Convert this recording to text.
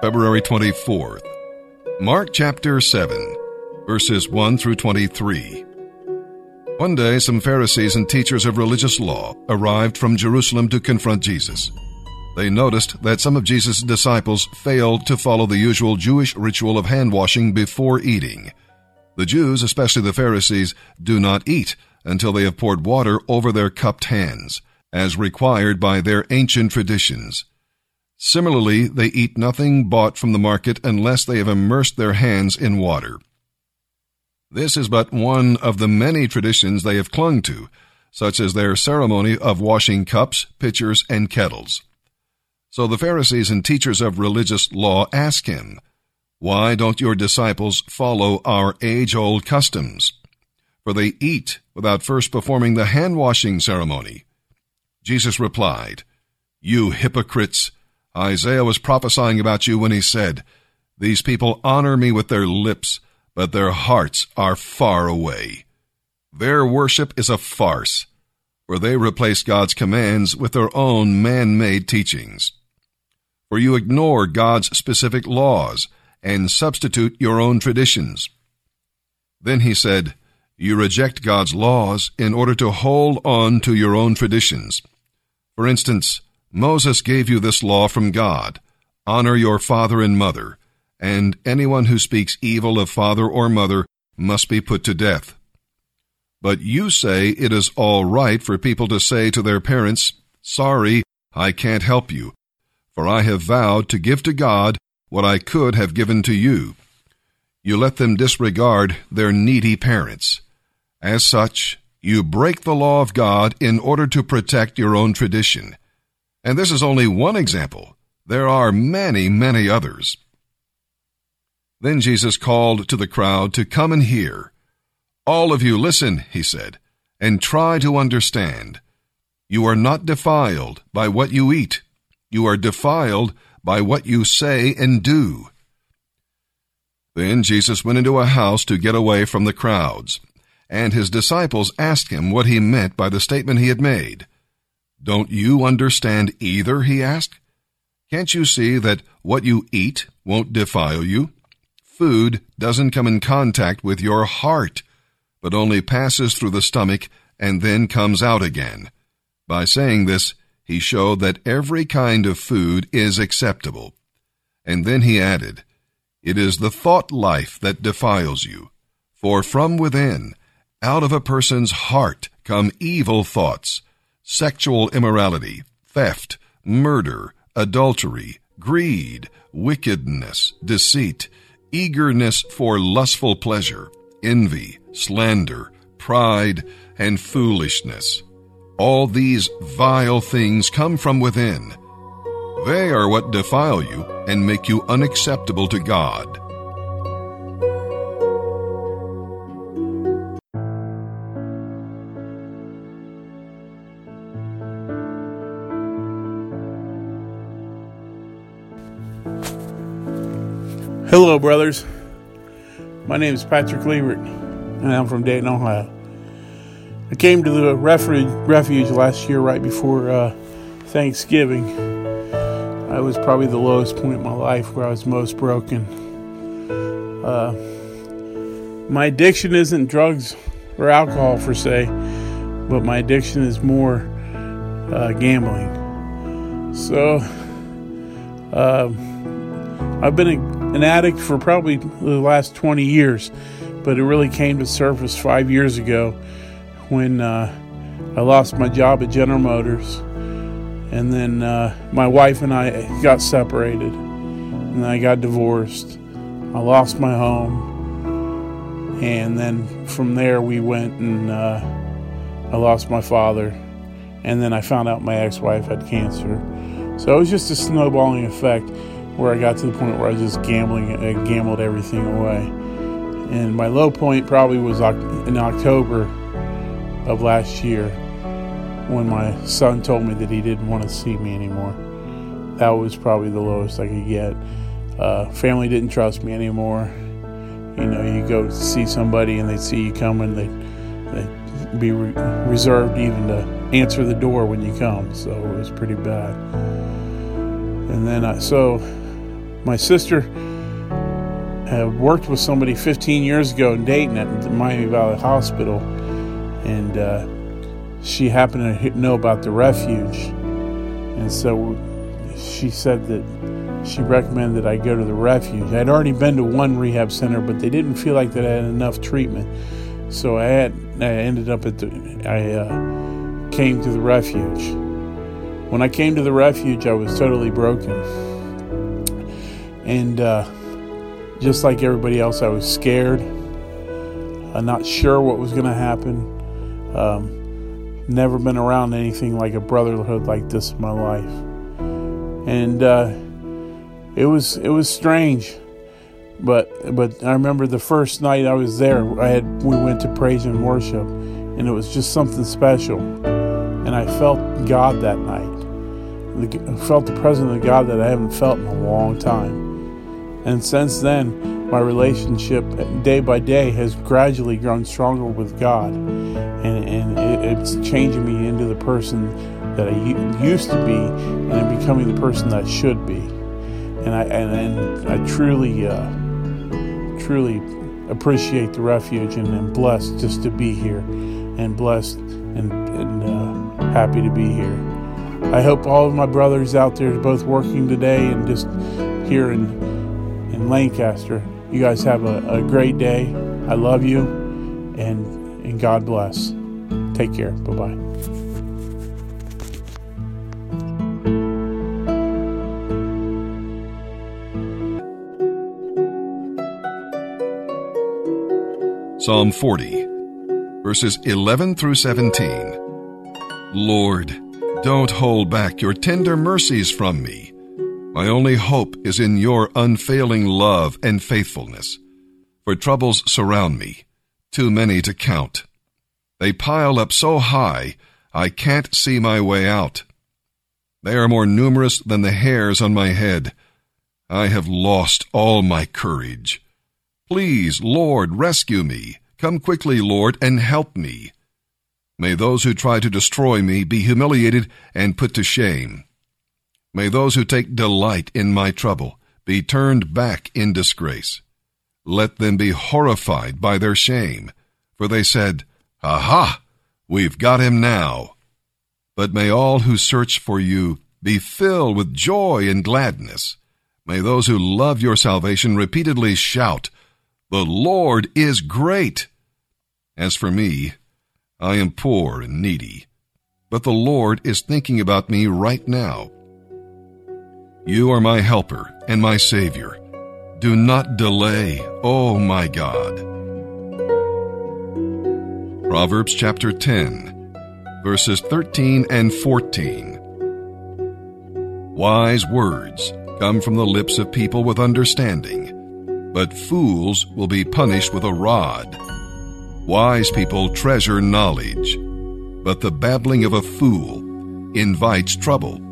February 24th. Mark chapter 7, verses 1 through 23. One day, some Pharisees and teachers of religious law arrived from Jerusalem to confront Jesus. They noticed that some of Jesus' disciples failed to follow the usual Jewish ritual of hand washing before eating. The Jews, especially the Pharisees, do not eat until they have poured water over their cupped hands, as required by their ancient traditions. Similarly, they eat nothing bought from the market unless they have immersed their hands in water. This is but one of the many traditions they have clung to, such as their ceremony of washing cups, pitchers, and kettles. So the Pharisees and teachers of religious law ask him, why don't your disciples follow our age old customs? For they eat without first performing the hand washing ceremony. Jesus replied, You hypocrites! Isaiah was prophesying about you when he said, These people honor me with their lips, but their hearts are far away. Their worship is a farce, for they replace God's commands with their own man made teachings. For you ignore God's specific laws and substitute your own traditions. Then he said, You reject God's laws in order to hold on to your own traditions. For instance, Moses gave you this law from God honor your father and mother, and anyone who speaks evil of father or mother must be put to death. But you say it is all right for people to say to their parents, Sorry, I can't help you, for I have vowed to give to God what I could have given to you. You let them disregard their needy parents. As such, you break the law of God in order to protect your own tradition. And this is only one example. There are many, many others. Then Jesus called to the crowd to come and hear. All of you listen, he said, and try to understand. You are not defiled by what you eat. You are defiled by what you say and do. Then Jesus went into a house to get away from the crowds, and his disciples asked him what he meant by the statement he had made. Don't you understand either? he asked. Can't you see that what you eat won't defile you? Food doesn't come in contact with your heart, but only passes through the stomach and then comes out again. By saying this, he showed that every kind of food is acceptable. And then he added, It is the thought life that defiles you. For from within, out of a person's heart, come evil thoughts, sexual immorality, theft, murder, adultery, greed, wickedness, deceit, eagerness for lustful pleasure, envy, slander, pride, and foolishness. All these vile things come from within. They are what defile you and make you unacceptable to God. Hello, brothers. My name is Patrick Liebert, and I'm from Dayton, Ohio. I came to the refuge, last year right before uh, Thanksgiving. I was probably the lowest point in my life where I was most broken. Uh, my addiction isn't drugs or alcohol per se, but my addiction is more uh, gambling. So, uh, I've been a, an addict for probably the last 20 years, but it really came to surface five years ago when uh, I lost my job at General Motors, and then uh, my wife and I got separated, and I got divorced. I lost my home, and then from there we went and uh, I lost my father, and then I found out my ex-wife had cancer. So it was just a snowballing effect where I got to the point where I was just gambling, gambled everything away. And my low point probably was in October of last year when my son told me that he didn't want to see me anymore. That was probably the lowest I could get. Uh, family didn't trust me anymore. You know, you go see somebody and they see you coming, they they be re- reserved even to answer the door when you come. So it was pretty bad. And then I, so My sister uh, worked with somebody 15 years ago in Dayton at the Miami Valley Hospital, and uh, she happened to know about the refuge, and so she said that she recommended that I go to the refuge. I'd already been to one rehab center, but they didn't feel like they had enough treatment, so I had I ended up at the I uh, came to the refuge. When I came to the refuge, I was totally broken, and uh, just like everybody else, I was scared. I'm not sure what was going to happen. Um, never been around anything like a brotherhood like this in my life, and uh, it was it was strange. But but I remember the first night I was there, I had we went to praise and worship, and it was just something special, and I felt God that night. I felt the presence of God that I haven't felt in a long time. And since then, my relationship day by day has gradually grown stronger with God. And, and it, it's changing me into the person that I used to be and becoming the person that I should be. And I, and, and I truly, uh, truly appreciate the refuge and am blessed just to be here and blessed and, and uh, happy to be here. I hope all of my brothers out there both working today and just here in, in Lancaster, you guys have a, a great day. I love you and, and God bless. Take care. Bye bye. Psalm 40, verses 11 through 17. Lord, don't hold back your tender mercies from me. My only hope is in your unfailing love and faithfulness. For troubles surround me, too many to count. They pile up so high, I can't see my way out. They are more numerous than the hairs on my head. I have lost all my courage. Please, Lord, rescue me. Come quickly, Lord, and help me. May those who try to destroy me be humiliated and put to shame. May those who take delight in my trouble be turned back in disgrace. Let them be horrified by their shame, for they said, Aha! We've got him now. But may all who search for you be filled with joy and gladness. May those who love your salvation repeatedly shout, The Lord is great! As for me, I am poor and needy, but the Lord is thinking about me right now. You are my helper and my Savior. Do not delay, oh my God. Proverbs chapter 10, verses 13 and 14. Wise words come from the lips of people with understanding, but fools will be punished with a rod. Wise people treasure knowledge, but the babbling of a fool invites trouble.